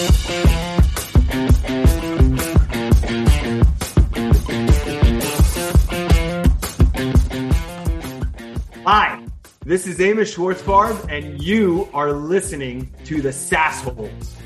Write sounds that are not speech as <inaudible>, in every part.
Hi, this is Amos Schwartzfarb, and you are listening to the Sassholes.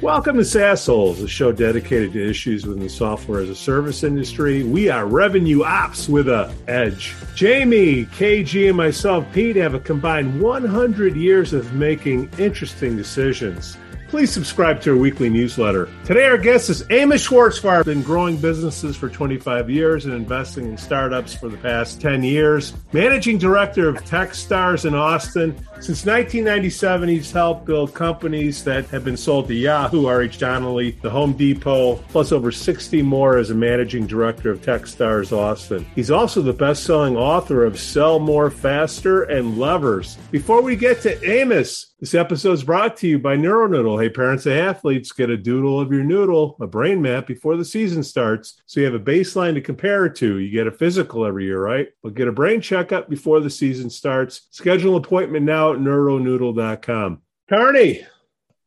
Welcome to Sassholes, a show dedicated to issues within the software as a service industry. We are revenue ops with a edge. Jamie, KG, and myself, Pete, have a combined 100 years of making interesting decisions please subscribe to our weekly newsletter. Today, our guest is Amos Schwartzfarb, been growing businesses for 25 years and investing in startups for the past 10 years. Managing director of Techstars in Austin. Since 1997, he's helped build companies that have been sold to Yahoo, RH Donnelley, the Home Depot, plus over 60 more as a managing director of Techstars Austin. He's also the best selling author of Sell More Faster and Levers. Before we get to Amos, this episode is brought to you by NeuroNoodle. Hey, parents of athletes, get a doodle of your noodle, a brain map before the season starts so you have a baseline to compare it to. You get a physical every year, right? But get a brain checkup before the season starts. Schedule an appointment now at neuronoodle.com. Carney.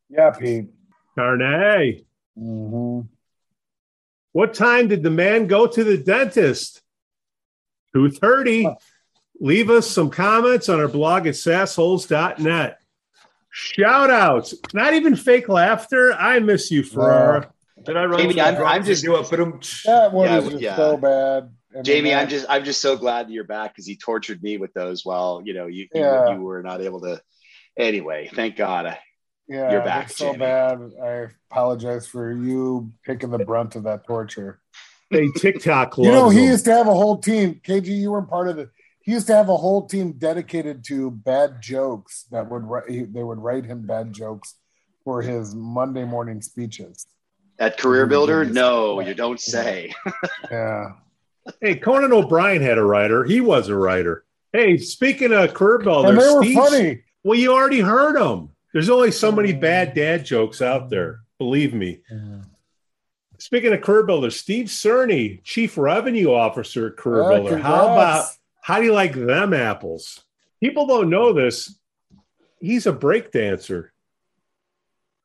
Yeah, Pete. Carney. Mm-hmm. What time did the man go to the dentist? 2.30. Leave us some comments on our blog at sassholes.net. Shout outs. Not even fake laughter. I miss you, Ferrara. Did I run? Jamie, I'm, I'm just do it, but I'm, that one yeah, is yeah. so bad. I mean, Jamie, I'm just I'm just so glad that you're back because he tortured me with those while you know you, yeah. you, you were not able to. Anyway, thank God. Uh, yeah, you're back. so Jamie. bad. I apologize for you picking the brunt of that torture. Hey, TikTok. you know, he used to have a whole team. KG, you weren't part of it. he used to have a whole team dedicated to bad jokes that would they would write him bad jokes for his Monday morning speeches. At Career Builder, no, you don't say. <laughs> yeah. Hey, Conan O'Brien had a writer. He was a writer. Hey, speaking of Builder, and they were Steve, funny. Well, you already heard them. There's only so many bad dad jokes out there. Believe me. Yeah. Speaking of Career Builder, Steve Cerny, Chief Revenue Officer at Career yeah, oh, Builder. Congrats. How about how do you like them apples? People don't know this. He's a break dancer.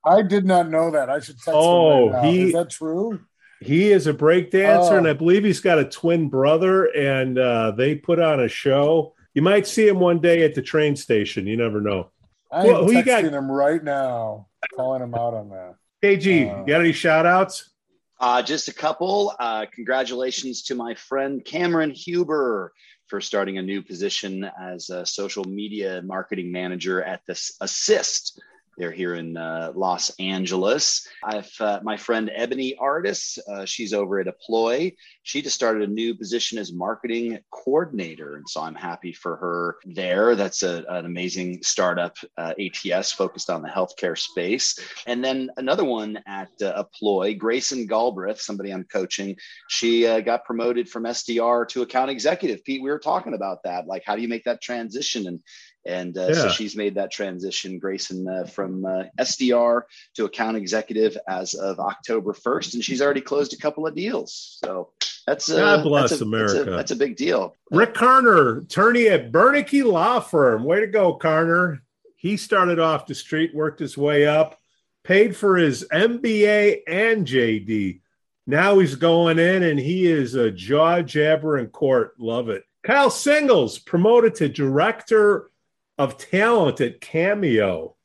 I did not know that. I should text oh, right he, is that true? He is a break dancer, oh. and I believe he's got a twin brother, and uh, they put on a show. You might see him one day at the train station. You never know. I'm well, texting got? him right now, calling him out on that. KG, uh, you got any shout outs? Uh, just a couple. Uh, congratulations to my friend Cameron Huber for starting a new position as a social media marketing manager at this Assist they're here in uh, Los Angeles. I've uh, my friend Ebony Artis. Uh, she's over at Apploi. She just started a new position as marketing coordinator, and so I'm happy for her there. That's a, an amazing startup uh, ATS focused on the healthcare space. And then another one at uh, Apploi, Grayson Galbraith, somebody I'm coaching. She uh, got promoted from SDR to account executive. Pete, we were talking about that. Like, how do you make that transition? And and uh, yeah. so she's made that transition, Grayson, uh, from uh, SDR to account executive as of October 1st. And she's already closed a couple of deals. So that's uh, God bless that's a, America. That's a, that's a, big deal. Rick Carner, attorney at Bernicke Law Firm. Way to go, Carner. He started off the street, worked his way up, paid for his MBA and JD. Now he's going in and he is a jaw jabber in court. Love it. Kyle Singles, promoted to director of talent at Cameo.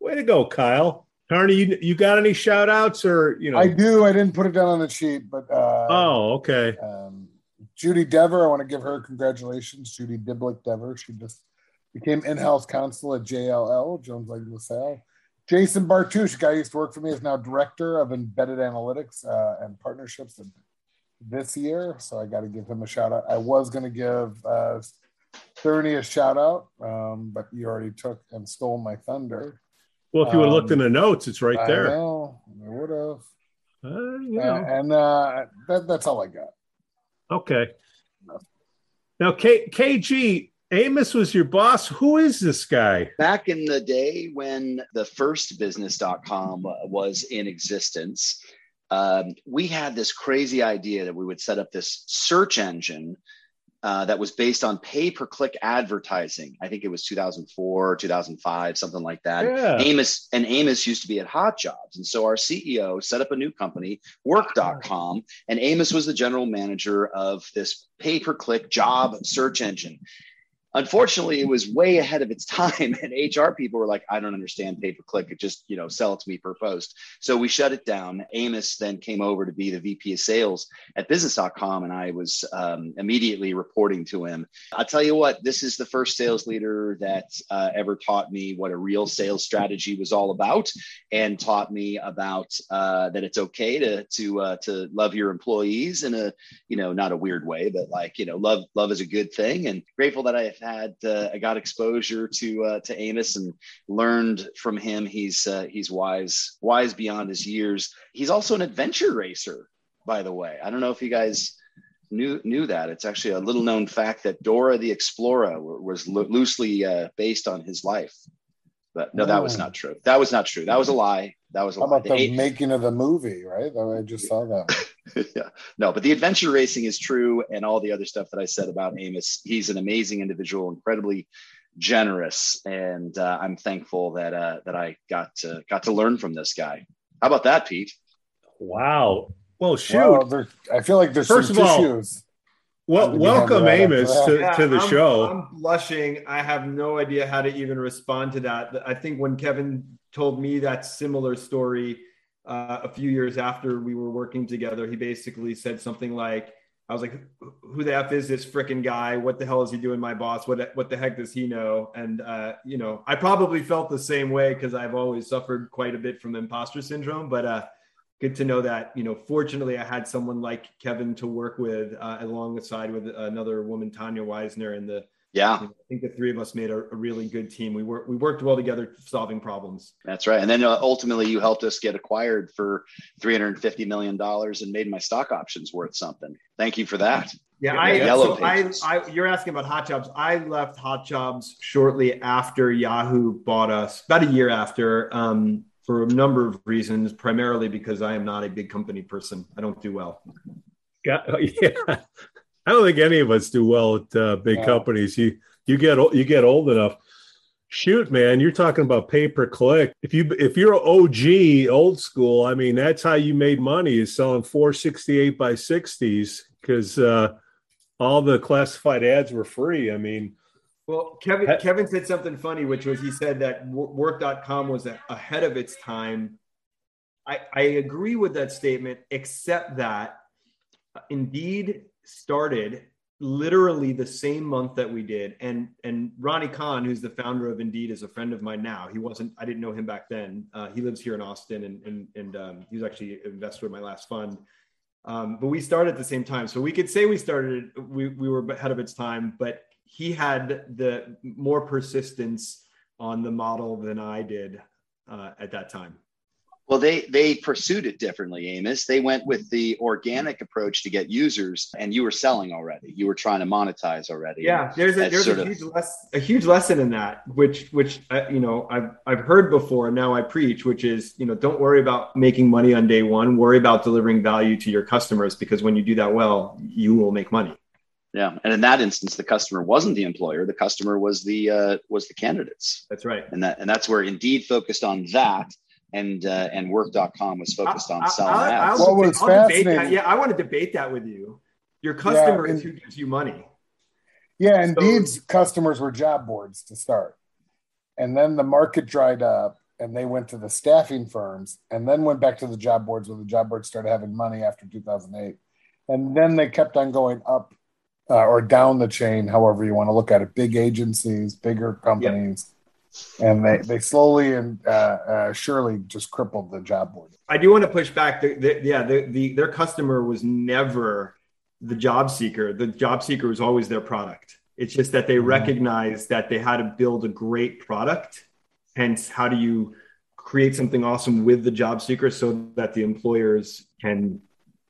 Way to go, Kyle. Carney, you, you got any shout outs or, you know? I do. I didn't put it down on the sheet, but. Uh, oh, okay. Um, Judy Dever, I want to give her congratulations. Judy Diblick Dever. She just became in house counsel at JLL, Jones Lang LaSalle. Jason Bartush, guy used to work for me, is now director of embedded analytics uh, and partnerships this year. So I got to give him a shout out. I was going to give uh, Cerny a shout out, um, but you already took and stole my thunder. Well, if you would have um, looked in the notes, it's right there. I know. I would have. Uh, you know. And, and uh, that, that's all I got. Okay. Now, K- KG, Amos was your boss. Who is this guy? Back in the day when the first business.com was in existence, um, we had this crazy idea that we would set up this search engine uh, that was based on pay per click advertising. I think it was 2004, 2005, something like that. Yeah. Amos and Amos used to be at Hot Jobs. And so our CEO set up a new company, work.com. And Amos was the general manager of this pay per click job search engine unfortunately it was way ahead of its <laughs> time and hr people were like i don't understand pay per click it just you know sell it to me per post. So we shut it down. Amos then came over to be the vp of sales at business.com and i was um, immediately reporting to him. I'll tell you what this is the first sales leader that uh, ever taught me what a real sales strategy was all about and taught me about uh, that it's okay to to uh, to love your employees in a you know not a weird way but like you know love love is a good thing and grateful that i had uh, I got exposure to uh, to Amos and learned from him. He's uh, he's wise wise beyond his years. He's also an adventure racer, by the way. I don't know if you guys knew knew that. It's actually a little known fact that Dora the Explorer was lo- loosely uh, based on his life. But no, that was not true. That was not true. That was a lie. That was a How lie. about the Eight- making of the movie, right? I just saw that. <laughs> one. <laughs> yeah, no, but the adventure racing is true, and all the other stuff that I said about Amos. He's an amazing individual, incredibly generous, and uh, I'm thankful that uh, that I got to got to learn from this guy. How about that, Pete? Wow. Well, shoot. Well, there, I feel like there's First some of all, well, welcome, Amos, to, Yeah, to the I'm- show. I'm blushing. I have no idea how to even respond to that. I think when Kevin told me that similar story uh, a few years after we were working together, he basically said something like, I was like, who the F is this freaking guy? What the hell is he doing, my boss? What, what the heck does he know? And, uh, you know, I probably felt the same way because I've always suffered quite a bit from imposter syndrome. But uh, good to know that, you know, fortunately, I had someone like Kevin to work with uh, alongside with another woman, Tanya Weisner. And the, Yeah, I think the three of us made a, a really good team. We worked, we worked well together solving problems. that's right. And then uh, ultimately, you helped us get acquired for 350 million dollars and made my stock options worth something. Thank you for that. Yeah, Yeah, I, Yellow so I, I, you're asking about Hot Jobs. I left Hot Jobs shortly after Yahoo bought us, about a year after, um, for a number of reasons, primarily because I am not a big company person. I don't do well. Yeah, <laughs> yeah. I don't think any of us do well at uh, big No. companies. You you get you get old enough. Shoot, man, you're talking about pay per click. If you if you're OG old school, I mean that's how you made money is selling 468 by 60s because uh, all the classified ads were free. I mean, Well, Kevin Kevin said something funny, which was he said that wo- work.com was ahead of its time. I, I agree with that statement, except that Indeed started literally the same month that we did. And and Rony Kahan, who's the founder of Indeed, is a friend of mine now. He wasn't, I didn't know him back then. Uh, he lives here in Austin and and, and um, he was actually an investor in my last fund. Um, but we started at the same time. So we could say we started, we, we were ahead of its time, but he had the more persistence on the model than I did uh, at that time. Well, they they pursued it differently, Amos. They went with the organic approach to get users, and you were selling already. You were trying to monetize already. Yeah, there's a there's a of- huge less a huge lesson in that, which which uh, you know I've I've heard before, and now I preach, which is you know don't worry about making money on day one. Worry about delivering value to your customers because when you do that well, you will make money. Yeah, and in that instance, the customer wasn't the employer; the customer was the uh, was the candidates, That's right. and that and that's where Indeed focused on that, and uh, and Work.com was focused on selling I, ads. What I'll, was I'll debate that. fascinating- Yeah, I want to debate that with you. Your customer and- is who gives you money. Yeah, So- Indeed's customers were job boards to start. And then the market dried up and they went to the staffing firms and then went back to the job boards where the job boards started having money after 2008. And then they kept on going up uh, or down the chain, however you want to look at it. Big agencies, bigger companies. And they, they slowly and uh, uh, surely just crippled the job board. I do want to push back. The, the, yeah, the, the their customer was never the job seeker. The job seeker was always their product. It's just that they Mhm. recognized that they had to build a great product. Hence, how do you create something awesome with the job seeker so that the employers can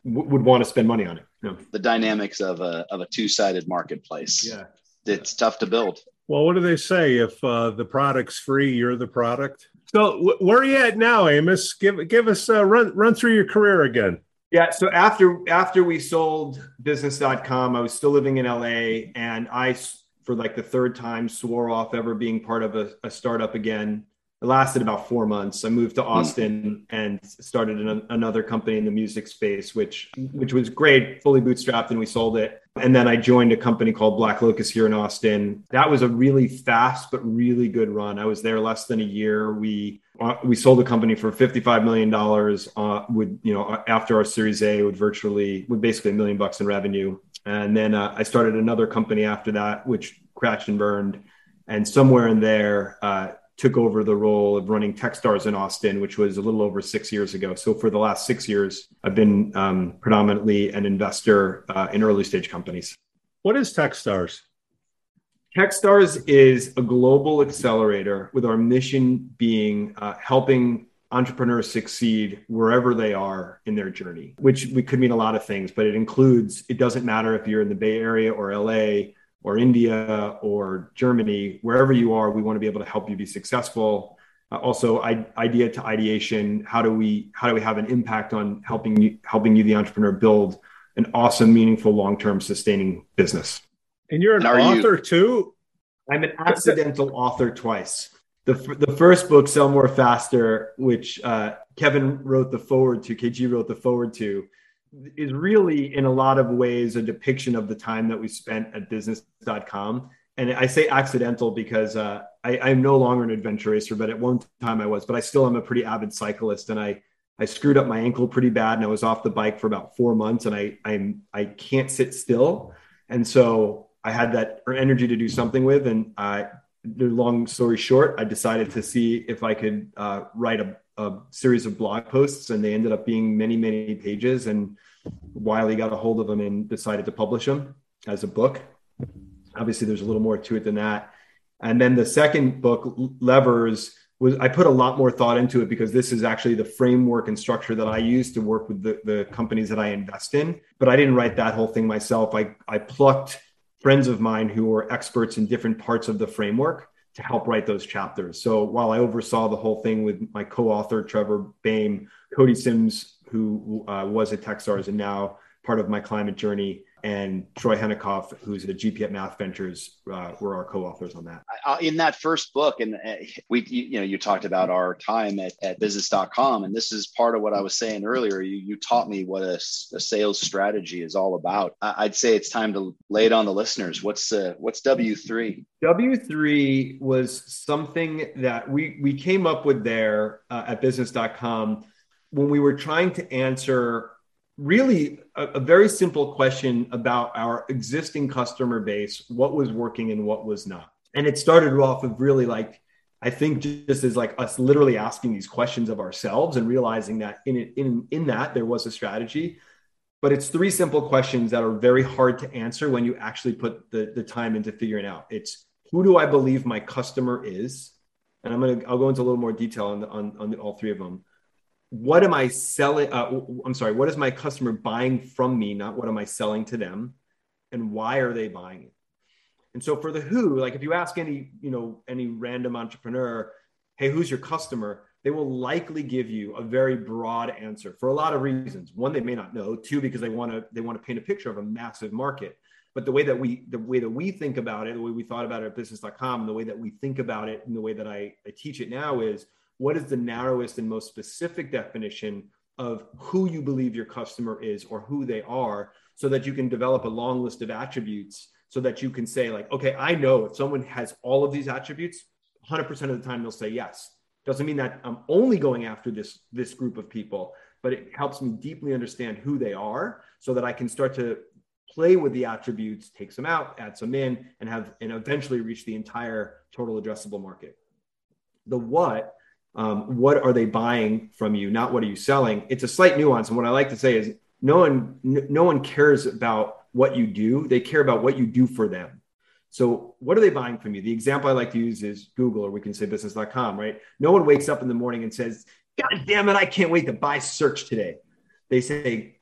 w- would want to spend money on it? No. the dynamics of a of a two sided marketplace. Yeah. It's tough to build. Well, what do they say? If uh, the product's free, you're the product. So wh- where are you at now, Amos? Give give us uh, run run through your career again. Yeah. So after after we sold business.com, I was still living in LA and I for like the third time swore off ever being part of a, a startup again. It lasted about four months. I moved to hmm. Austin and started an, another company in the music space, which which was great, fully bootstrapped, and we sold it. And then I joined a company called BlackLocus here in Austin. That was a really fast but really good run. I was there less than a year. We uh, we sold the company for $55 million uh, with, you know, after our series A with virtually, with basically a million bucks in revenue. And then uh, I started another company after that, which crashed and burned. And somewhere in there, uh, took over the role of running Techstars in Austin, which was a little over six years ago. So for the last six years, I've been um, predominantly an investor uh, in early stage companies. What is Techstars? Techstars is a global accelerator with our mission being uh, helping entrepreneurs succeed wherever they are in their journey, which we could mean a lot of things, but it includes, it doesn't matter if you're in the Bay Area or LA or India or Germany, wherever you are, we want to be able to help you be successful. Uh, also, I, idea to ideation, how do we how do we have an impact on helping you helping you the entrepreneur build an awesome, meaningful, long term, sustaining business. And you're an and author you, too. I'm an accidental author twice. The, the first book, Sell More Faster, which uh, Kevin wrote the forward to, KG wrote the forward to, is really in a lot of ways a depiction of the time that we spent at business.com. And I say accidental because uh, I, am no longer an adventure racer, but at one time I was, but I still am a pretty avid cyclist. And I, I screwed up my ankle pretty bad and I was off the bike for about four months and I, I'm, I can't sit still. And so I had that energy to do something with. And uh, long story short, I decided to see if I could uh, write a, a, series of blog posts, and they ended up being many, many pages. And Wiley got a hold of them and decided to publish them as a book. Obviously, there's a little more to it than that. And then the second book, Levers, was I put a lot more thought into it because this is actually the framework and structure that I use to work with the, the companies that I invest in. But I didn't write that whole thing myself. I, I plucked friends of mine who were experts in different parts of the framework to help write those chapters. So while I oversaw the whole thing with my co-author Trevor Baim, Cody Simms, who uh, was at Techstars and now part of my climate journey, and Troy Henikoff, who's at GP at Math Ventures, uh, were our co-authors on that. Uh, in that first book, and uh, we, you, know, you talked about our time at, at business.com, and this is part of what I was saying earlier. You, you taught me what a, a sales strategy is all about. I, would say it's time to lay it on the listeners. What's uh, what's W three? W three was something that we we came up with there uh, at business.com when we were trying to answer really a, a, very simple question about our existing customer base what was working and what was not. And it started off of really like i think just as like us literally asking these questions of ourselves and realizing that in in in that there was a strategy. But it's three simple questions that are very hard to answer when you actually put the, the time into figuring out. It's who do i believe my customer is? And i'm gonna i'll go into a little more detail on the, on, on the, all three of them what am I selling? Uh, I'm sorry, what is my customer buying from me? Not what am I selling to them, and why are they buying it? And so for the who, like if you ask any, you know, any random entrepreneur, hey, who's your customer? They will likely give you a very broad answer for a lot of reasons. One, they may not know. Two, because they want to they want to paint a picture of a massive market. But the way that we the way that we think about it, the way we thought about it at business.com, and the way that we think about it, and the way that I, I teach it now is what is the narrowest and most specific definition of who you believe your customer is or who they are so that you can develop a long list of attributes so that you can say like okay i know if someone has all of these attributes 100% of the time they'll say yes. Doesn't mean that i'm only going after this this group of people but it helps me deeply understand who they are so that i can start to play with the attributes take some out add some in and have and eventually reach the entire total addressable market. The what um, what are they buying from you? Not what are you selling. It's a slight nuance. And what i like to say is no one no one cares about what you do. They care about what you do for them. So what are they buying from you? The example i like to use is google or we can say business.com right? No one wakes up in the morning and says god damn it i can't wait to buy search today. They say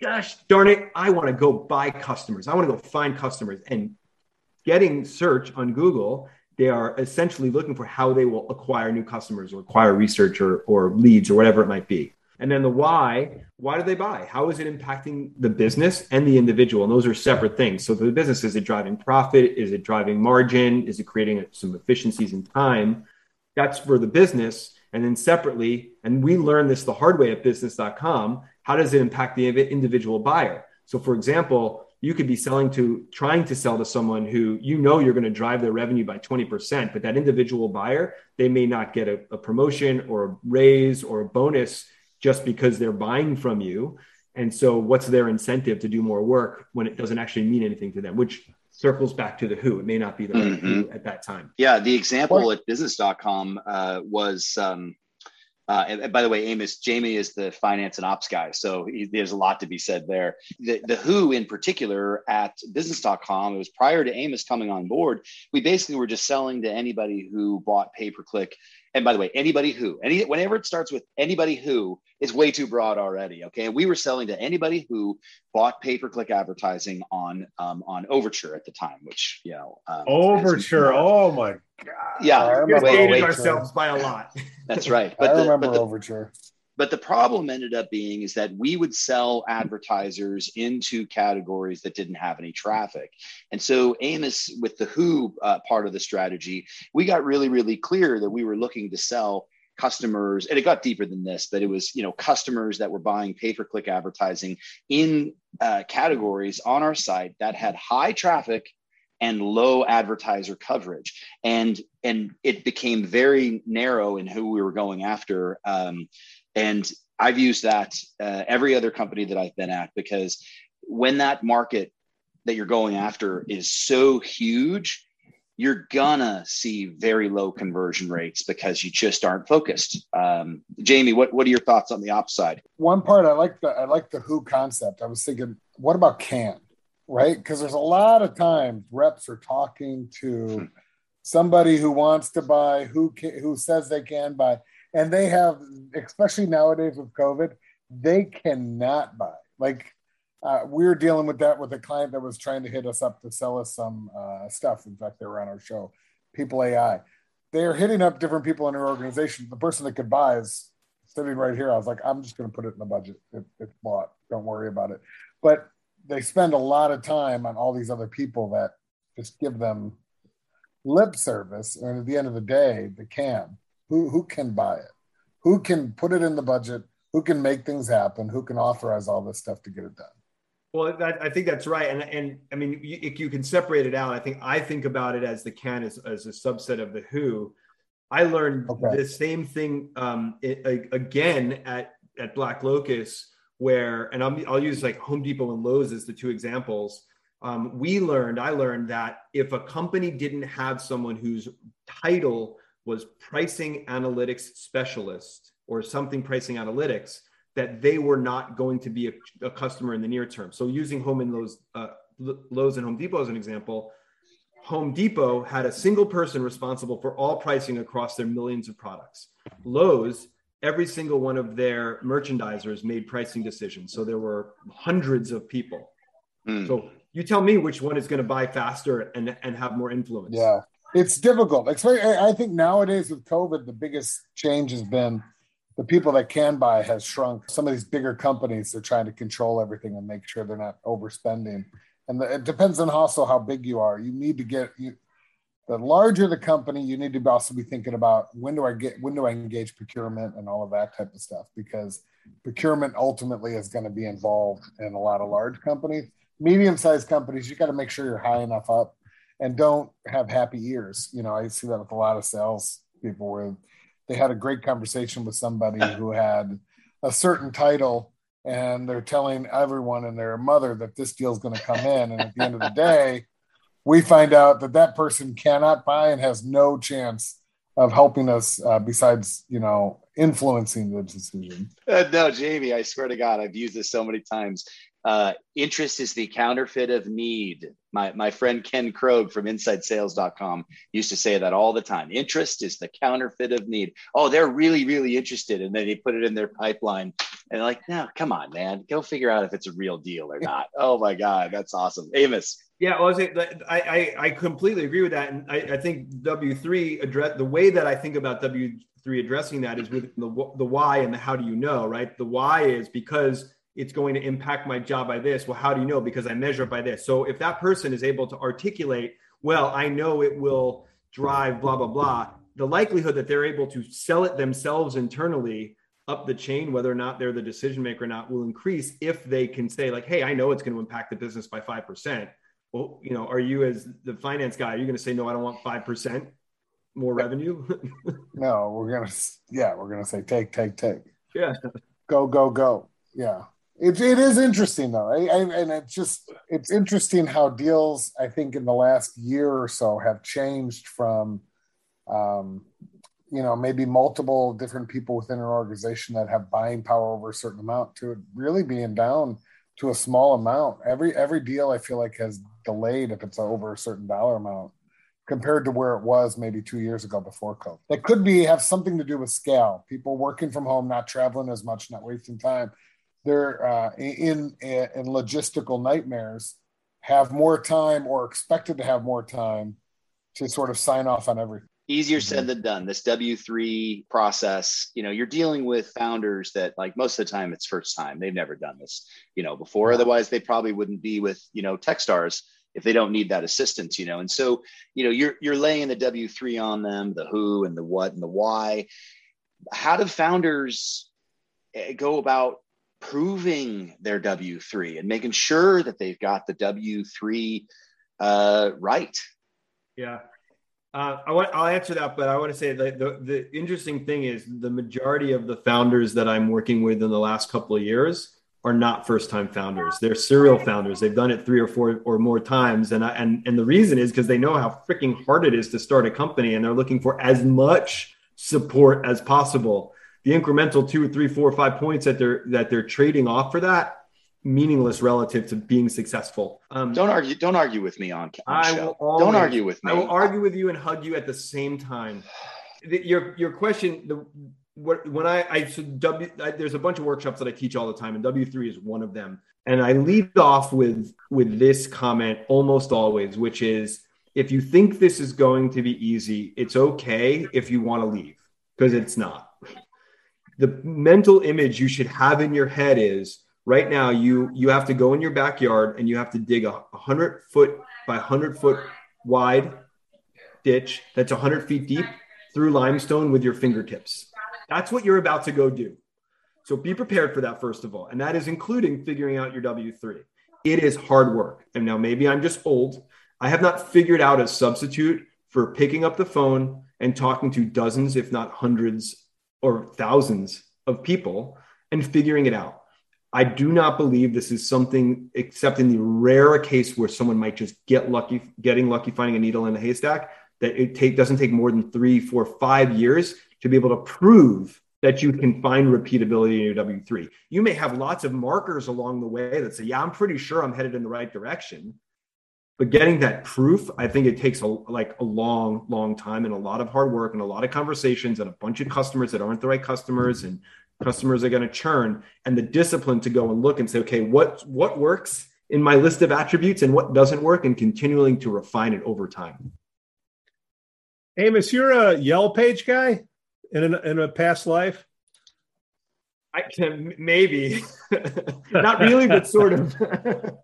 gosh darn it i want to go buy customers. I want to go find customers. And getting search on google they are essentially looking for how they will acquire new customers or acquire research or, or leads or whatever it might be. And then the why, why do they buy? How is it impacting the business and the individual? And those are separate things. So for the business, is it driving profit? Is it driving margin? Is it creating some efficiencies in time? That's for the business. And then separately, and we learned this the hard way at business.com, how does it impact the individual buyer? So for example, you could be selling to trying to sell to someone who you know you're going to drive their revenue by 20% but that individual buyer they may not get a, a, promotion or a raise or a bonus just because they're buying from you. And so what's their incentive to do more work when it doesn't actually mean anything to them which circles back to the who. It may not be the right mm-hmm. who at that time. Yeah the example at business.com uh, was um, uh, and, and, by the way, Amos, Jamie is the finance and ops guy. So he, there's a lot to be said there. The, the Who, in particular, at business.com, it was prior to Amos coming on board. We basically were just selling to anybody who bought pay per click and by the way, anybody who, any whenever it starts with anybody who is way too broad already. Okay, and we were selling to anybody who bought pay per click advertising on um, on Overture at the time, which you know um, Overture. Oh my god! Yeah, we dated ourselves by a lot. That's right. <laughs> But I the, remember but the, Overture. But the problem ended up being is that we would sell advertisers into categories that didn't have any traffic. And so Amos, with the Who uh, part of the strategy, we got really, really clear that we were looking to sell customers and it got deeper than this but it was you know customers that were buying pay-per-click advertising in uh, categories on our site that had high traffic and low advertiser coverage and and it became very narrow in who we were going after um, and I've used that uh, every other company that I've been at because when that market that you're going after is so huge, you're gonna see very low conversion rates because you just aren't focused. Um, Jamie, what, what are your thoughts on the ops side? One part I like the I like the who concept. I was thinking, what about can? Right? Because there's a lot of times reps are talking to somebody who wants to buy, who can, who says they can buy, and they have, especially nowadays with COVID, they cannot buy. Like uh, we were dealing with that with a client that was trying to hit us up to sell us some uh, stuff. In fact, they were on our show, People AI. They're hitting up different people in their organization. The person that could buy is sitting right here. I was like, I'm just going to put it in the budget. It, it's bought. Don't worry about it. But they spend a lot of time on all these other people that just give them lip service. And at the end of the day, the can. Who who can buy it? Who can put it in the budget? Who can make things happen? Who can authorize all this stuff to get it done? Well, that, I think that's right, and and I mean, you, you, can separate it out. I think I think about it as the can as, as a subset of the who. I learned okay. the same thing um, it, again at at BlackLocus, where and I'll, I'll use like Home Depot and Lowe's as the two examples. Um, we learned, I learned that if a company didn't have someone whose title was pricing analytics specialist or something pricing analytics that they were not going to be a, a customer in the near term. So using Home and Lowe's, uh, Lowe's and Home Depot as an example, Home Depot had a single person responsible for all pricing across their millions of products. Lowe's, every single one of their merchandisers made pricing decisions. So there were hundreds of people. Mm. So you tell me which one is going to buy faster and, and have more influence. Yeah it's difficult. I think nowadays with COVID, the biggest change has been the people that can buy has shrunk. Some of these bigger companies are trying to control everything and make sure they're not overspending. And the, it depends on also how big you are. You need to get you. The larger the company, you need to also be thinking about when do I get when do I engage procurement and all of that type of stuff because procurement ultimately is going to be involved in a lot of large companies. Medium-sized companies, you got to make sure you're high enough up and don't have happy ears. You know, I see that with a lot of sales people where they had a great conversation with somebody <laughs> who had a certain title and they're telling everyone and their mother that this deal is going to come in. And at the end of the day, we find out that that person cannot buy and has no chance of helping us uh, besides, you know, influencing the decision. Uh, no, Jamie, I swear to God, I've used this so many times. Uh, interest is the counterfeit of need. My, my friend Ken Krogue from InsideSales.com used to say that all the time. Interest is the counterfeit of need. Oh, they're really, really interested. And then they put it in their pipeline. And like, no, come on, man. Go figure out if it's a real deal or <laughs> not. oh my God, that's awesome. Amos. Yeah, well, I, I, I completely agree with that. And I, I think W3 address the way that I think about W3 three addressing that is with the the why and the how do you know, right? The why is because it's going to impact my job by this. Well, how do you know? Because I measure it by this. So if that person is able to articulate, well, I know it will drive blah blah blah, the likelihood that they're able to sell it themselves internally up the chain, whether or not they're the decision maker or not, will increase if they can say like, "Hey, I know it's going to impact the business by five percent." Well, you know, are you as the finance guy? Are you going to say no? I don't want five percent more revenue. <laughs> no, we're gonna yeah, we're gonna say take, take, take. Yeah, go, go, go. Yeah, it, it is interesting though, I, I, and it's just it's interesting how deals I think in the last year or so have changed from. Um, you know maybe multiple different people within an organization that have buying power over a certain amount to it really being down to a small amount every every deal i feel like has delayed if it's over a certain dollar amount compared to where it was maybe two years ago before covid. That could be have something to do with scale. People working from home not traveling as much not wasting time. They're uh, in in logistical nightmares have more time or expected to have more time to sort of sign off on everything easier said mm-hmm. than done. This w3 process you know you're dealing with founders that like most of the time it's first time. They've never done this you know before. Otherwise they probably wouldn't be with you know techstars if they don't need that assistance you know. And so you know you're you're laying the w3 on them the who and the what and the why. How do founders eh, go about proving their w3 and making sure that they've got the w3 uh, right? Yeah uh, I want, I'll answer that, but I want to say that the, the interesting thing is the majority of the founders that I'm working with in the last couple of years are not first time founders. They're serial founders. They've done it three or four or more times. And, I, and, and the reason is because they know how freaking hard it is to start a company and they're looking for as much support as possible. The incremental two or three, four or five points that they're, that they're trading off for that meaningless relative to being successful. Um, don't argue. Don't argue with me on. on I will always, don't argue with me. I will argue with you and hug you at the same time. The, your your question. The what when I I so W I, there's a bunch of workshops that I teach all the time, and W three is one of them. And I lead off with with this comment almost always, which is if you think this is going to be easy, it's okay if you want to leave because it's not. The mental image you should have in your head is right now you you have to go in your backyard and you have to dig a 100 foot by 100 foot wide ditch that's 100 feet deep through limestone with your fingertips. That's what you're about to go do. So be prepared for that first of all and that is including figuring out your w3 it is hard work. And now maybe i'm just old. I have not figured out a substitute for picking up the phone and talking to dozens if not hundreds or thousands of people and figuring it out I do not believe this is something, except in the rare case where someone might just get lucky, getting lucky finding a needle in a haystack, that it take, doesn't take more than three, four, five years to be able to prove that you can find repeatability in your W3. You may have lots of markers along the way that say, yeah, I'm pretty sure I'm headed in the right direction. But getting that proof, I think it takes a, like a long, long time and a lot of hard work and a lot of conversations and a bunch of customers that aren't the right customers and customers are going to churn and the discipline to go and look and say okay what what works in my list of attributes and what doesn't work and continuing to refine it over time. Amos you're a yellow page guy in, in a past life? I can maybe. <laughs> Not really but sort of. <laughs>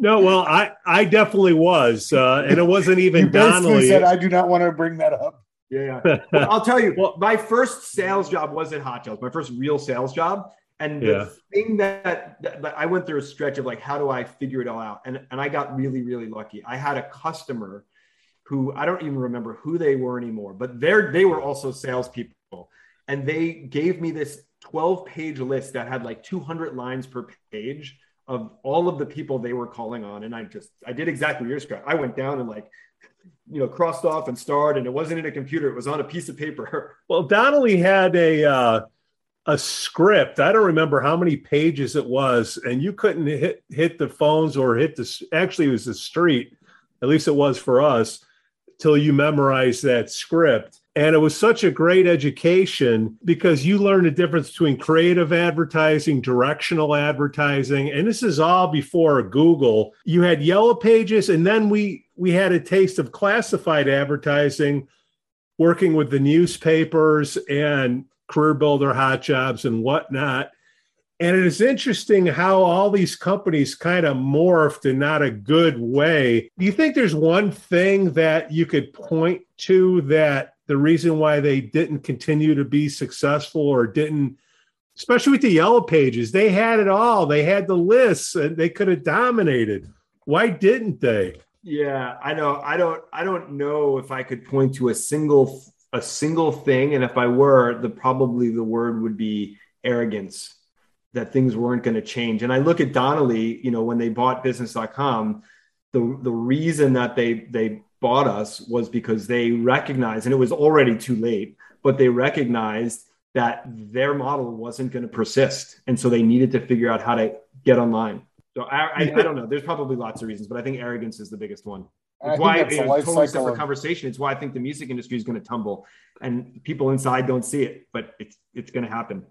No well i i definitely was uh, and it wasn't even you Donnelley. said i do not want to bring that up yeah, yeah. <laughs> I'll tell you. Well, my first sales job was at Hot. My first real sales job, and the yeah. thing that, that, that, I went through a stretch of like, how do I figure it all out? And and I got really really lucky. I had a customer who I don't even remember who they were anymore, but they're they were also salespeople, and they gave me this 12 page list that had like 200 lines per page of all of the people they were calling on, and I just I did exactly what you're describing. I went down and like you know crossed off and starred and it wasn't in a computer it was on a piece of paper. <laughs> Well donnelley had a uh, a script. I don't remember how many pages it was and you couldn't hit hit the phones or hit the actually it was the street at least it was for us till you memorized that script and it was such a great education because you learn the difference between creative advertising, directional advertising, and this is all before Google. You had yellow pages, and then we we had a taste of classified advertising working with the newspapers and career builder hot jobs and whatnot and it is interesting how all these companies kind of morphed in not a good way. Do you think there's one thing that you could point to that the reason why they didn't continue to be successful or didn't, especially with the yellow pages, they had it all. They had the lists and they could have dominated. Why didn't they? Yeah, I know. I don't I don't know if I could point to a single a single thing and if I were, the probably the word would be arrogance that things weren't going to change. And I look at donnelley you know, when they bought business.com, the the reason that they they bought us was because they recognized, and it was already too late, but they recognized that their model wasn't going to persist. And so they needed to figure out how to get online. So I, I, I don't know. There's probably lots of reasons, but I think arrogance is the biggest one. It's why it's a totally separate of... conversation. It's why I think the music industry is going to tumble, and people inside don't see it, but it's it's going to happen.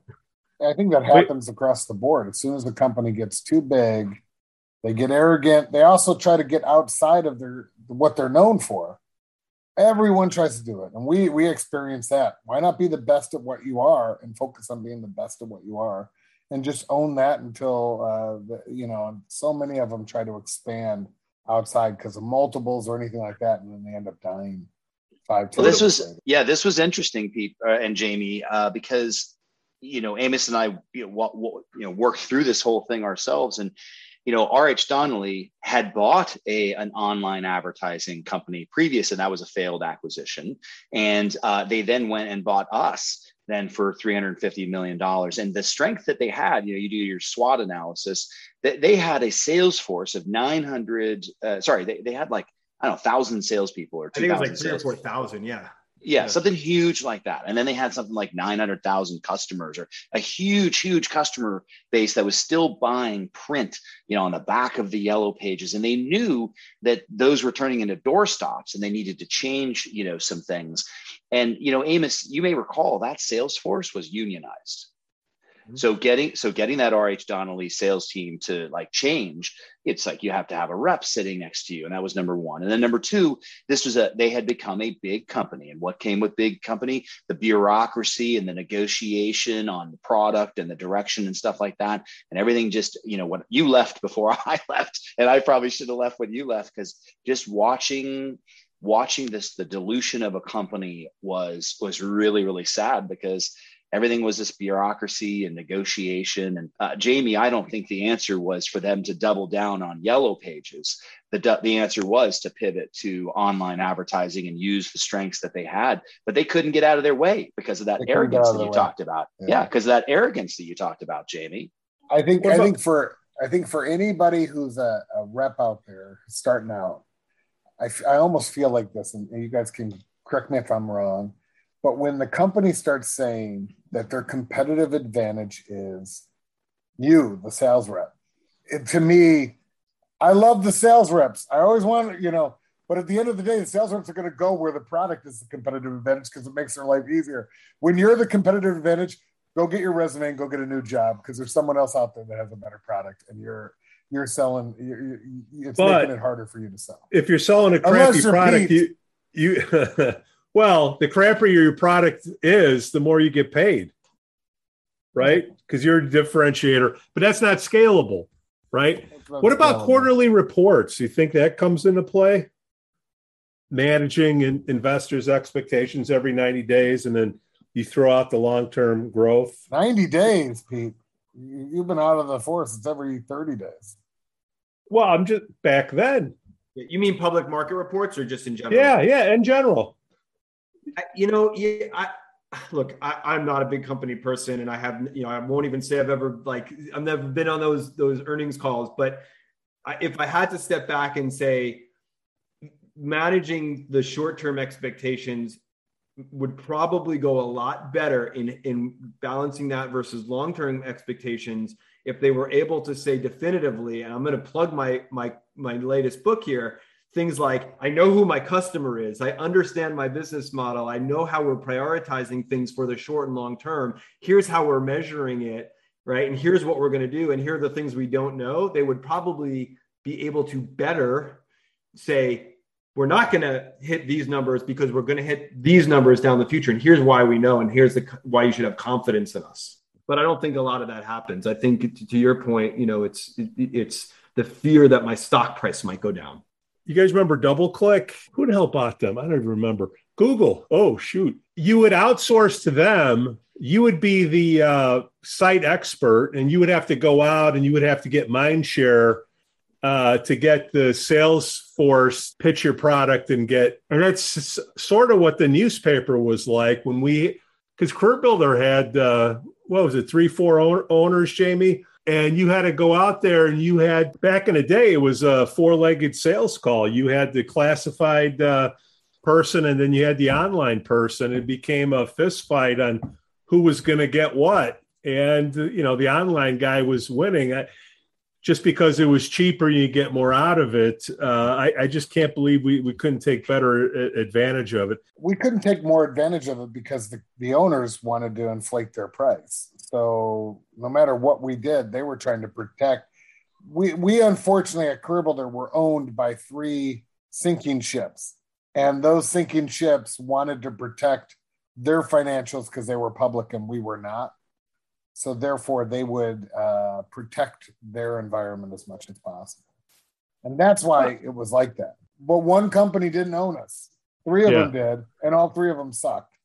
I think that happens Wait. across the board. As soon as the company gets too big, they get arrogant. They also try to get outside of their what they're known for. Everyone tries to do it, and we we experience that. Why not be the best at what you are and focus on being the best at what you are, and just own that until uh, the, you know. So many of them try to expand outside because of multiples or anything like that, and then they end up dying. Five. Well, this was later. yeah, this was interesting, Pete uh, and Jamie, uh, because you know, Amos and I, you know, what, you know, worked through this whole thing ourselves. And, you know, RH Donnelley had bought a an online advertising company previous, and that was a failed acquisition. And uh, they then went and bought us then for 350 million dollars. And the strength that they had, you know, you do your SWOT analysis. That they had a sales force of 900. Uh, sorry, they, they had like I don't know, thousand salespeople or I think it was like three or four thousand. Yeah yeah, yeah, something huge like that. And then they had something like 900,000 customers or a huge, huge customer base that was still buying print, you know, on the back of the yellow pages. And they knew that those were turning into doorstops and they needed to change, you know, some things. And, you know, Amos, you may recall that Salesforce was unionized. Mm-hmm. So getting so getting that RH Donnelley sales team to like change, it's like you have to have a rep sitting next to you, and that was number one. And then number two, this was a they had become a big company, and what came with big company, the bureaucracy and the negotiation on the product and the direction and stuff like that, and everything just you know when you left before <laughs> I left, and I probably should have left when you left because just watching watching this the dilution of a company was was really really sad because everything was this bureaucracy and negotiation. And uh, Jamie, I don't think the answer was for them to double down on yellow pages. The, the answer was to pivot to online advertising and use the strengths that they had, but they couldn't get out of their way because of that they arrogance that you way. talked about. Yeah, because yeah, of that arrogance that you talked about, Jamie. I think I think for I think for anybody who's a, a rep out there starting out, I, I almost feel like this, and you guys can correct me if I'm wrong but when the company starts saying that their competitive advantage is you, the sales rep, it, to me, I love the sales reps. I always want, you know, but at the end of the day, the sales reps are going to go where the product is the competitive advantage because it makes their life easier. When you're the competitive advantage, go get your resume and go get a new job because there's someone else out there that has a better product and you're you're selling you're, it's but making it harder for you to sell if you're selling a crappy product Pete, you you <laughs> Well, the crappier your product is, the more you get paid, right? Because you're a differentiator, but that's not scalable, right? What about scalable. quarterly reports? You think that comes into play? Managing in, investors' expectations every 90 days, and then you throw out the long term growth. 90 days, Pete. You've been out of the force. It's every 30 days. Well, I'm just back then. You mean public market reports or just in general? Yeah, yeah, in general you know, yeah, I <sighs> look, I, am not a big company person, and I have, you know, I won't even say I've ever like I've never been on those those earnings calls. But I, if I had to step back and say, managing the short term expectations would probably go a lot better in in balancing that versus long term expectations if they were able to say definitively. And I'm going to plug my my my latest book here things like I know who my customer is, I understand my business model, I know how we're prioritizing things for the short and long term. Here's how we're measuring it, right? And here's what we're going to do. And here are the things we don't know. They would probably be able to better say, we're not going to hit these numbers because we're going to hit these numbers down the future. And here's why we know, and here's the why you should have confidence in us. But I don't think a lot of that happens. I think to your point, you know, it's it's the fear that my stock price might go down. You guys remember DoubleClick? Who the hell bought them? I don't even remember. Google. Oh shoot! You would outsource to them. You would be the uh, site expert, and you would have to go out and you would have to get mind share uh, to get the sales force pitch your product and get. And that's sort of what the newspaper was like when we, because CareerBuilder had uh, what was it, three, four owners, Jamie and you had to go out there and you had back in the day it was a four-legged sales call. You had the classified uh, person and then you had the online person. It became a fist fight on who was going to get what. And you know the online guy was winning. I, just because it was cheaper you get more out of it. Uh, I, I, just can't believe we, we couldn't take better advantage of it. We couldn't take more advantage of it because the, the owners wanted to inflate their price so no matter what we did they were trying to protect we we unfortunately at CareerBuilder were owned by three sinking ships and those sinking ships wanted to protect their financials because they were public and we were not. So therefore, they would uh, protect their environment as much as possible, and that's why it was like that. But one company didn't own us; three of yeah. them did, and all three of them sucked.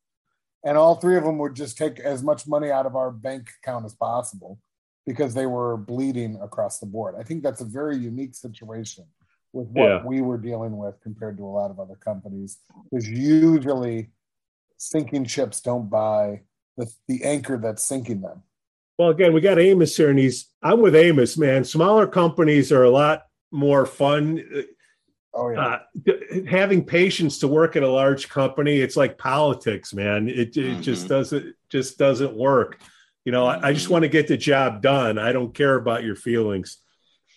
And all three of them would just take as much money out of our bank account as possible because they were bleeding across the board. I think that's a very unique situation with what yeah. we were dealing with compared to a lot of other companies. Because usually sinking ships don't buy the, the anchor that's sinking them. Well, again, we got Amos here, and he's I'm with Amos, man. Smaller companies are a lot more fun. Oh yeah. Uh, having patience to work at a large company, it's like politics, man. It, it mm-hmm. just doesn't just doesn't work. You know, mm-hmm. I, I, just mm-hmm. want to get the job done. I don't care about your feelings.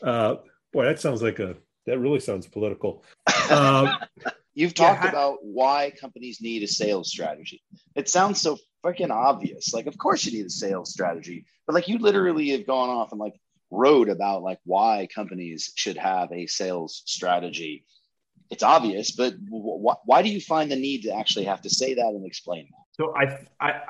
Uh, boy, that sounds like a that really sounds political. Uh, <laughs> You've talked yeah, about why companies need a sales strategy. It sounds so freaking obvious. Like, of course you need a sales strategy, but like you literally have gone off and like wrote about like why companies should have a sales strategy. It's obvious, but wh- why do you find the need to actually have to say that and explain that? So I, I,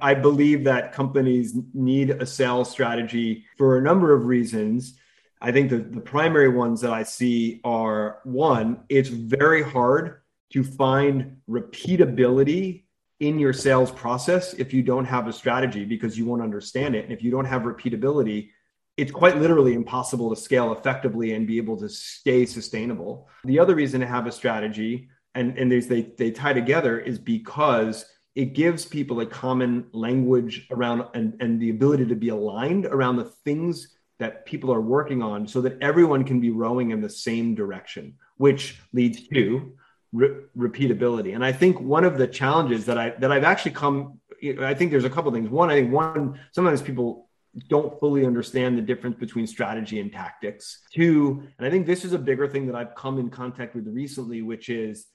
I believe that companies need a sales strategy for a number of reasons. I think the, the primary ones that I see are one, it's very hard to find repeatability in your sales process if you don't have a strategy because you won't understand it. And if you don't have repeatability, it's quite literally impossible to scale effectively and be able to stay sustainable. The other reason to have a strategy, and, and they, they tie together, is because it gives people a common language around and, and the ability to be aligned around the things that people are working on so that everyone can be rowing in the same direction, which leads to re- repeatability. And I think one of the challenges that I that I've actually come, I think there's a couple things. One, I think one sometimes people don't fully understand the difference between strategy and tactics. Two, and I think this is a bigger thing that I've come in contact with recently, which is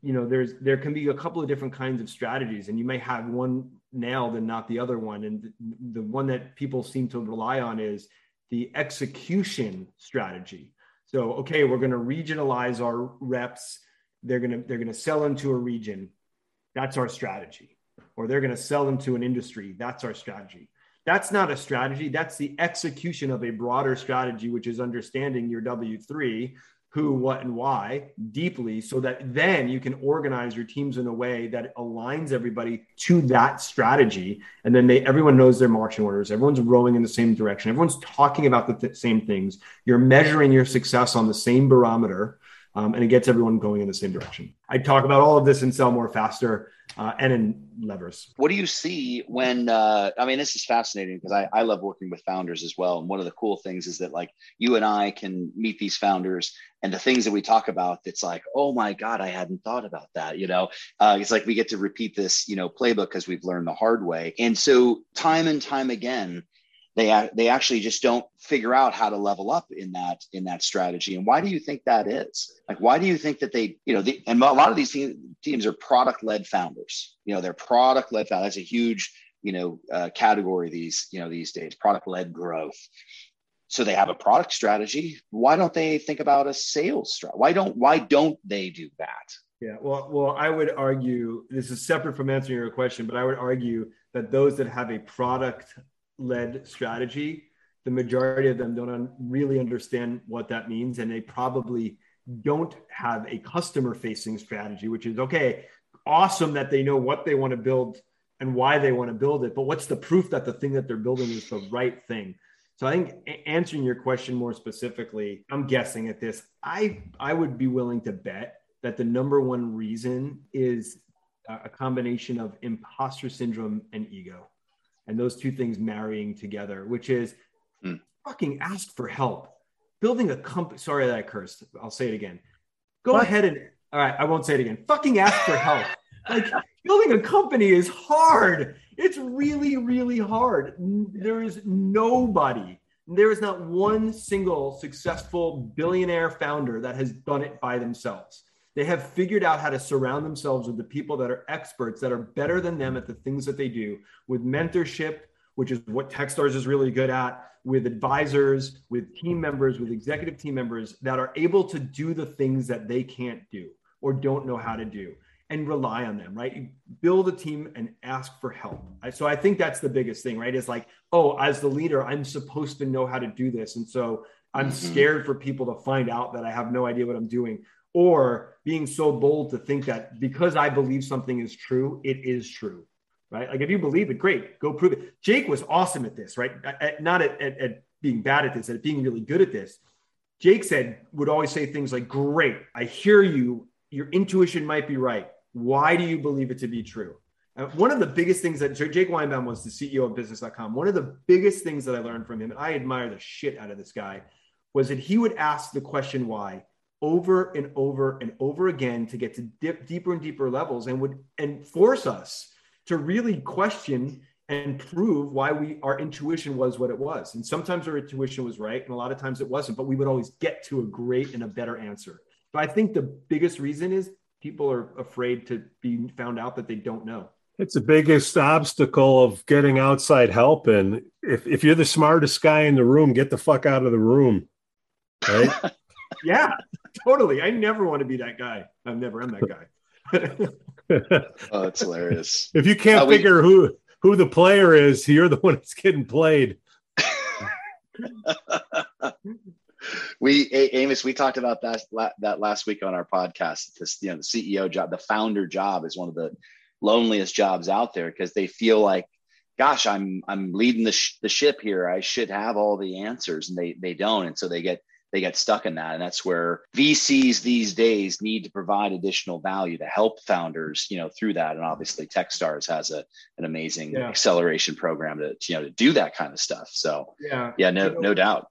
you know there's there can be a couple of different kinds of strategies and you may have one nailed and not the other one. And the one that people seem to rely on is the execution strategy. So okay we're going to regionalize our reps. They're going to they're going to sell into a region. That's our strategy. Or they're going to sell them to an industry. That's our strategy that's not a strategy that's the execution of a broader strategy which is understanding your w3 who, what, and why deeply so that then you can organize your teams in a way that aligns everybody to that strategy. And then they, everyone knows their marching orders. Everyone's rowing in the same direction. Everyone's talking about the th- same things. You're measuring your success on the same barometer. Um, and it gets everyone going in the same direction. I talk about all of this in Sell More Faster uh, and in levers. What do you see when? Uh, I mean, this is fascinating because I, I love working with founders as well. And one of the cool things is that like you and I can meet these founders and the things that we talk about. It's like, oh my god, I hadn't thought about that. You know, uh, it's like we get to repeat this, you know, playbook because we've learned the hard way. And so time and time again, they they actually just don't figure out how to level up in that in that strategy and why do you think that is like why do you think that they you know the, and a lot of these teams are product led founders you know they're product led that's a huge you know uh, category these you know these days product led growth so they have a product strategy. Why don't they think about a sales strategy? Why don't why don't they do that? Yeah, well, well, I would argue this is separate from answering your question, but I would argue that those that have a product-led strategy, the majority of them don't un- really understand what that means, and they probably don't have a customer-facing strategy, which is okay, awesome that they know what they want to build and why they want to build it, but what's the proof that the thing that they're building is the right thing? So I think answering your question more specifically, I'm guessing at this. I I would be willing to bet that the number one reason is a combination of imposter syndrome and ego, and those two things marrying together, which is mm. fucking ask for help. Building a company. Sorry that I cursed. I'll say it again. Go what? ahead and all right. I won't say it again. Fucking ask for help. like building a company is hard. It's really, really hard. There is nobody, there is not one single successful billionaire founder that has done it by themselves. They have figured out how to surround themselves with the people that are experts, that are better than them at the things that they do, with mentorship, which is what Techstars is really good at, with advisors, with team members, with executive team members that are able to do the things that they can't do or don't know how to do and rely on them, right? You build a team and ask for help. So I think that's the biggest thing, right? Is like, oh, as the leader, I'm supposed to know how to do this. And so I'm mm-hmm. scared for people to find out that I have no idea what I'm doing, or being so bold to think that because I believe something is true, it is true, right? Like if you believe it, great, go prove it. Jake was awesome at this, right? At, not at, at, at being bad at this, at being really good at this. Jake said, would always say things like, great, I hear you. Your intuition might be right why do you believe it to be true? One of the biggest things that Jake Winebaum was the CEO of business.com. One of the biggest things that I learned from him, and I admire the shit out of this guy, was that he would ask the question why over and over and over again to get to dip deeper and deeper levels and would and force us to really question and prove why we our intuition was what it was. And sometimes our intuition was right, and a lot of times it wasn't, but we would always get to a great and a better answer. But I think the biggest reason is people are afraid to be found out that they don't know. It's the biggest obstacle of getting outside help. And if, if you're the smartest guy in the room, get the fuck out of the room. Right? <laughs> yeah, <laughs> totally. I never want to be that guy. I've never am that guy. <laughs> oh, that's hilarious. If you can't uh, figure we... who who the player is, you're the <laughs> one that's getting played. we Amos, we talked about that that last week on our podcast. This you know the CEO job, the founder job is one of the loneliest jobs out there because they feel like, gosh, I'm I'm leading the sh- the ship here. I should have all the answers, and they they don't, and so they get they get stuck in that and that's where vcs these days need to provide additional value to help founders you know through that and obviously techstars has a, an amazing yeah. acceleration program to you know to do that kind of stuff so yeah yeah no you know, no doubt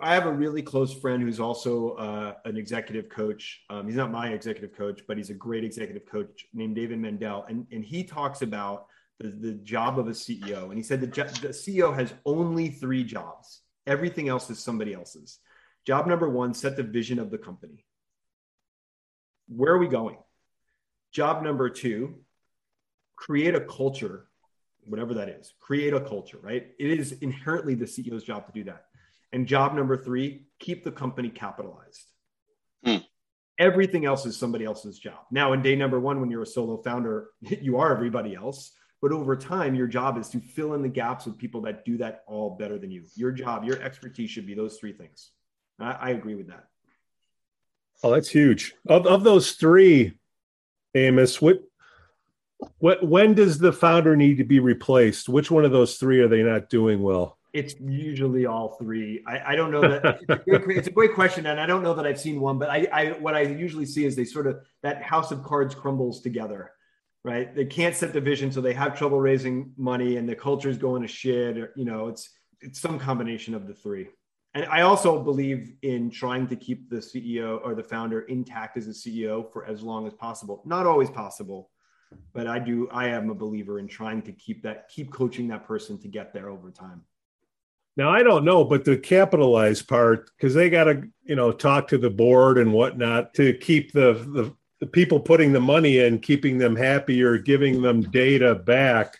I have a really close friend who's also uh, an executive coach. Um, he's not my executive coach, but he's a great executive coach named David Mendel. And, and he talks about the, the job of a CEO. And he said the, the CEO has only three jobs, everything else is somebody else's. Job number one, set the vision of the company. Where are we going? Job number two, create a culture, whatever that is. Create a culture, right? It is inherently the CEO's job to do that. And job number three, keep the company capitalized. Hmm. Everything else is somebody else's job. Now, in day number one, when you're a solo founder, <laughs> you are everybody else. But over time, your job is to fill in the gaps with people that do that all better than you. Your job, your expertise should be those three things. I, I agree with that. Oh, that's huge. Of, of those three, Amos, what what when does the founder need to be replaced? Which one of those three are they not doing well? It's usually all three. I, I don't know that it's, a great, it's, a great, <laughs> question, and I don't know that I've seen one. But I, I, what I usually see is they sort of that house of cards crumbles together, right? They can't set the vision, so they have trouble raising money, and the culture is going to shit. Or, you know, it's it's some combination of the three. And I also believe in trying to keep the CEO or the founder intact as a CEO for as long as possible. Not always possible, but I do. I am a believer in trying to keep that, keep coaching that person to get there over time. Now I don't know, but the capitalized part because they got to you know talk to the board and whatnot to keep the, the the people putting the money in, keeping them happy or giving them data back.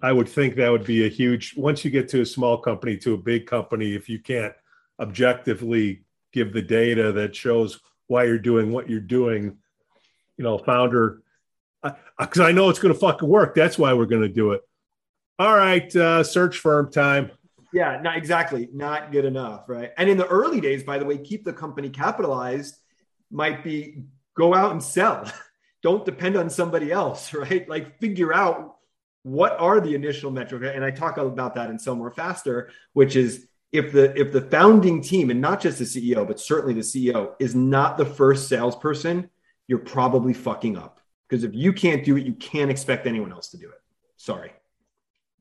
I would think that would be a huge. Once you get to a small company to a big company, if you can't objectively give the data that shows why you're doing what you're doing, you know, founder, because I, I, know it's going to fucking work. That's why we're going to do it. All right, uh, search firm time. Yeah, not exactly. Not good enough, right? And in the early days, by the way, keep the company capitalized might be go out and sell. <laughs> Don't depend on somebody else, <laughs> right? Like figure out what are the initial metrics. And I talk about that in More Faster, which is if the if the founding team and not just the CEO, but certainly the CEO is not the first salesperson, you're probably fucking up. Because if you can't do it, you can't expect anyone else to do it. Sorry.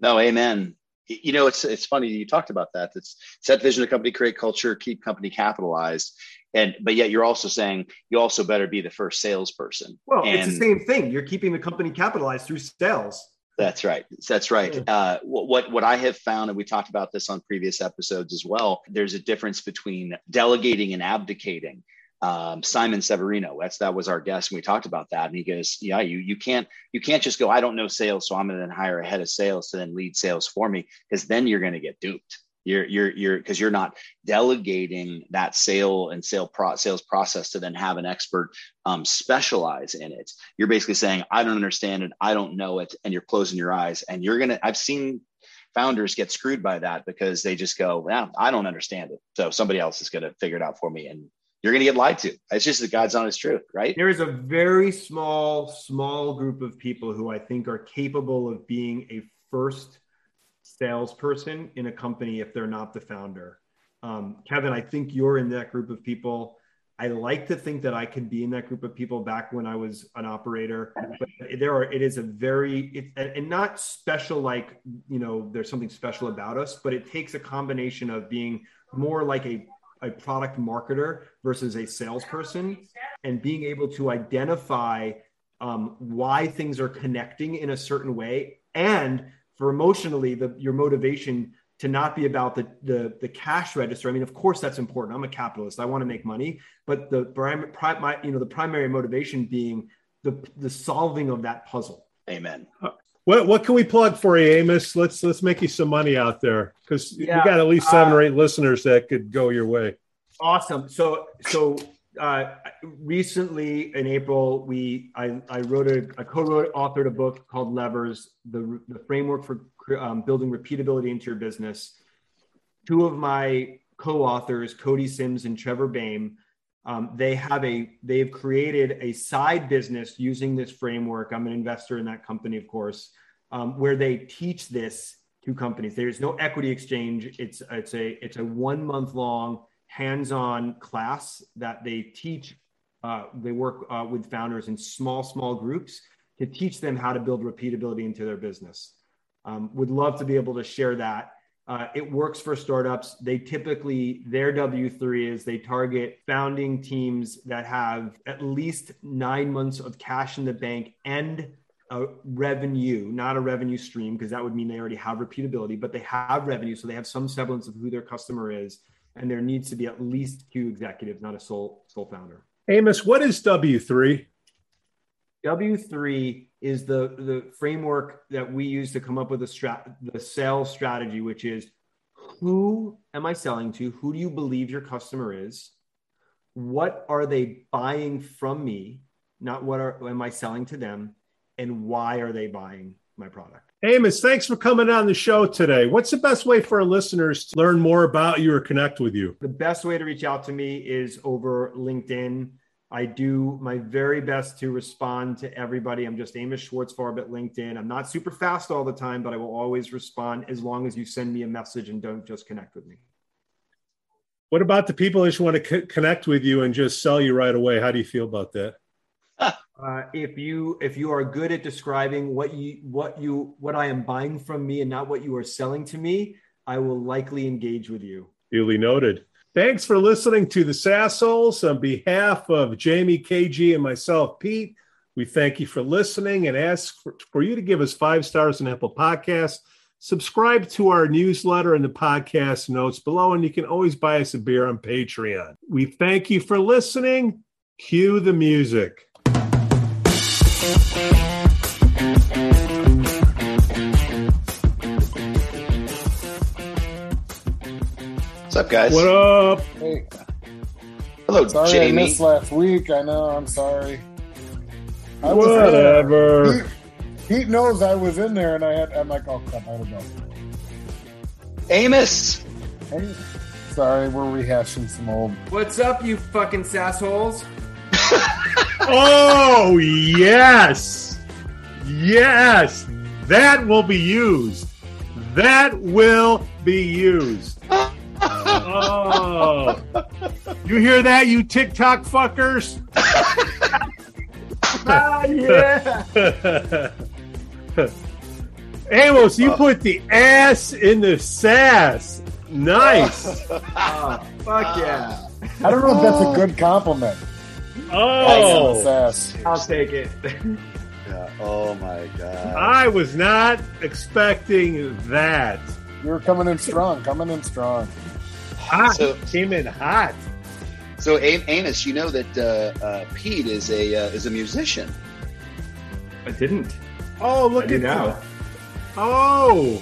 No, amen. You know, it's it's funny you talked about that. It's set vision of company, create culture, keep company capitalized, and but yet you're also saying you also better be the first salesperson. Well, and, it's the same thing. You're keeping the company capitalized through sales. That's right. That's right. Uh, what what I have found, and we talked about this on previous episodes as well. There's a difference between delegating and abdicating um, Simon Severino. That's that was our guest, and we talked about that. And he goes, "Yeah, you you can't you can't just go. I don't know sales, so I'm going to then hire a head of sales to then lead sales for me, because then you're going to get duped. You're you're you're because you're not delegating that sale and sale pro, sales process to then have an expert um, specialize in it. You're basically saying, I don't understand it, I don't know it, and you're closing your eyes. And you're gonna. I've seen founders get screwed by that because they just go, "Yeah, I don't understand it, so somebody else is to figure it out for me," and you're going to get lied to. It's just the God's honest truth, right? There is a very small, small group of people who I think are capable of being a first salesperson in a company if they're not the founder. Um, Kevin, I think you're in that group of people. I like to think that I could be in that group of people back when I was an operator, but there are, it is a very, it, and not special, like, you know, there's something special about us, but it takes a combination of being more like a a product marketer versus a salesperson and being able to identify um, why things are connecting in a certain way and for emotionally the, your motivation to not be about the, the, the cash register. I mean, of course, that's important. I'm a capitalist. I want to make money, but the my, you know the primary motivation being the the solving of that puzzle. Amen. What what can we plug for you, Amos? Let's let's make you some money out there because yeah, you got at least seven uh, or eight listeners that could go your way. Awesome. So so uh, recently in April, we I, I wrote a I co-wrote authored a book called Levers, the the framework for um, building repeatability into your business. Two of my co-authors, Cody Simms and Trevor Baim, um, they have a they've created a side business using this framework. I'm an investor in that company, of course, um, where they teach this to companies. There's no equity exchange. It's it's a it's a one month long hands-on class that they teach. Uh, they work uh, with founders in small small groups to teach them how to build repeatability into their business. Um, would love to be able to share that uh, it works for startups. They typically, their W3 is they target founding teams that have at least nine months of cash in the bank and a revenue, not a revenue stream, because that would mean they already have repeatability, but they have revenue. So they have some semblance of who their customer is. And there needs to be at least two executives, not a sole, sole founder. Amos, what is W3? W3 is the, the framework that we use to come up with a strat, the sales strategy, which is who am I selling to? Who do you believe your customer is? What are they buying from me? Not what are, am I selling to them? And why are they buying my product? Amos, thanks for coming on the show today. What's the best way for our listeners to learn more about you or connect with you? The best way to reach out to me is over LinkedIn. I do my very best to respond to everybody. I'm just Amos Schwartzfarb at LinkedIn. I'm not super fast all the time, but I will always respond as long as you send me a message and don't just connect with me. What about the people that just want to co- connect with you and just sell you right away? How do you feel about that? Uh, if you if you are good at describing what you what you what I am buying from me and not what you are selling to me, I will likely engage with you. Duly noted. Thanks for listening to the Sassholes. On behalf of Jamie, KG, and myself, Pete, we thank you for listening and ask for, for you to give us five stars on Apple Podcasts. Subscribe to our newsletter and the podcast notes below, and you can always buy us a beer on Patreon. We thank you for listening. Cue the music. What's up, guys? What up? Hey. Hello, sorry Jamie. I missed last week. I know. I'm sorry. I Whatever. Pete he, knows I was in there, and I had. I'm like, oh crap, I don't know. Amos. Hey. Sorry, we're rehashing some old. What's up, you fucking sassholes? Oh, yes. Yes. That will be used. That will be used. Oh. You hear that, you TikTok fuckers? <laughs> Ah, yeah. <laughs> Amos, you put the ass in the sass. Nice. oh, <laughs> fuck yeah. I don't know if that's a good compliment. Oh, Sass. I'll take it. <laughs> Yeah. Oh my god. I was not expecting that. You were coming in strong. Coming in strong. Hot. So- Came in hot. So, Am- Amos, you know that uh, uh, Pete is a uh, is a musician. I didn't. Oh, look I at now. that. Oh,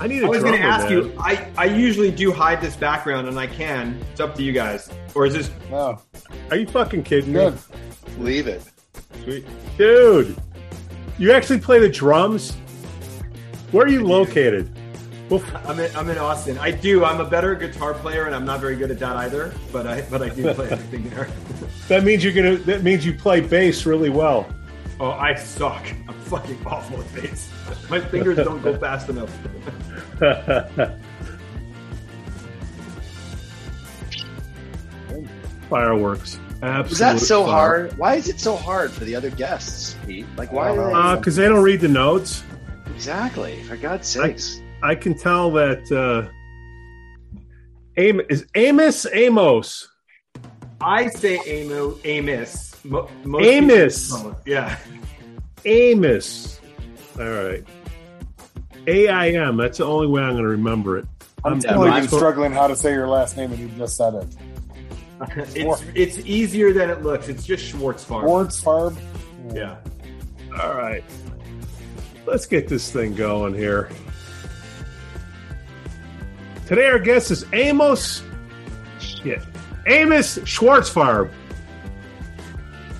I need a I was going to ask man. you. I, I usually do hide this background, and I can. It's up to you guys. Or is this No, Are you fucking kidding good. me? Leave it. sweet? Dude, you actually play the drums? Where are you located? Well, I'm in, I'm in Austin. I do. I'm a better guitar player, and I'm not very good at that either. But I but I do play <laughs> everything there. <laughs> that means you're gonna. That means you play bass really well. oh, I suck. I'm fucking awful at bass. My fingers don't go <laughs> fast enough. <laughs> Fireworks. Absolutely. Is that so hard? Why is it so hard for the other guests, Pete? Like, why? I don't Are. Because Uh, they don't read the notes. exactly. For God's sakes. I can tell that. Uh, Am- is Amos Amos? I say Amo, Amos. Mo, most Amos. people- Yeah. Amos. All right. A I M. That's the only way I'm going to remember it. I'm I'm- totally been struggling how to say your last name, and you just said it. <laughs> It's it's easier than it looks. It's just Schwartzfarb. Schwartz Farb. Yeah. All right. Let's get this thing going here. Today, our guest is Amos. Shit. Amos Schwartzfarb.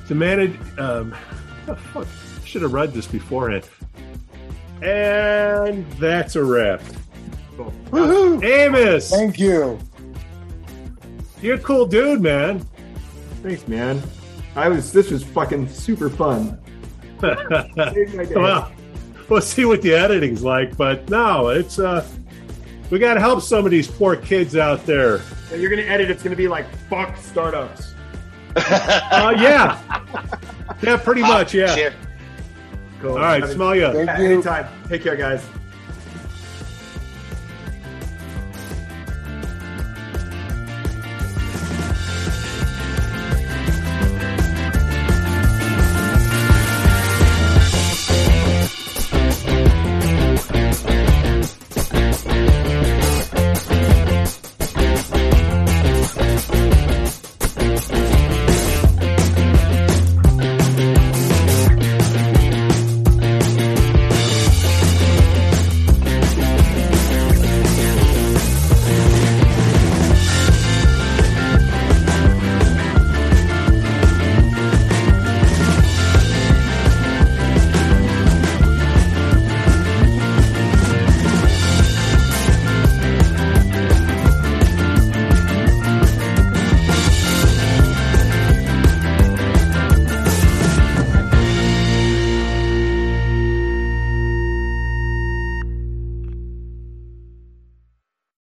Demanded. Um, <laughs> oh, fuck. I should have read this beforehand. And that's a wrap. Cool. Woohoo! Amos, Thank you. you're a cool dude, man. Thanks, man. I was. This was fucking super fun. Made my day. well, we'll see what the editing's like, but no, it's uh, we got to help some of these poor kids out there. So you're gonna edit. It's gonna be like fuck startups. Uh, yeah, <laughs> yeah, pretty much, yeah. Cheer. Cool. All right, Have a- smell ya. Thank you. Anytime. Take care, guys.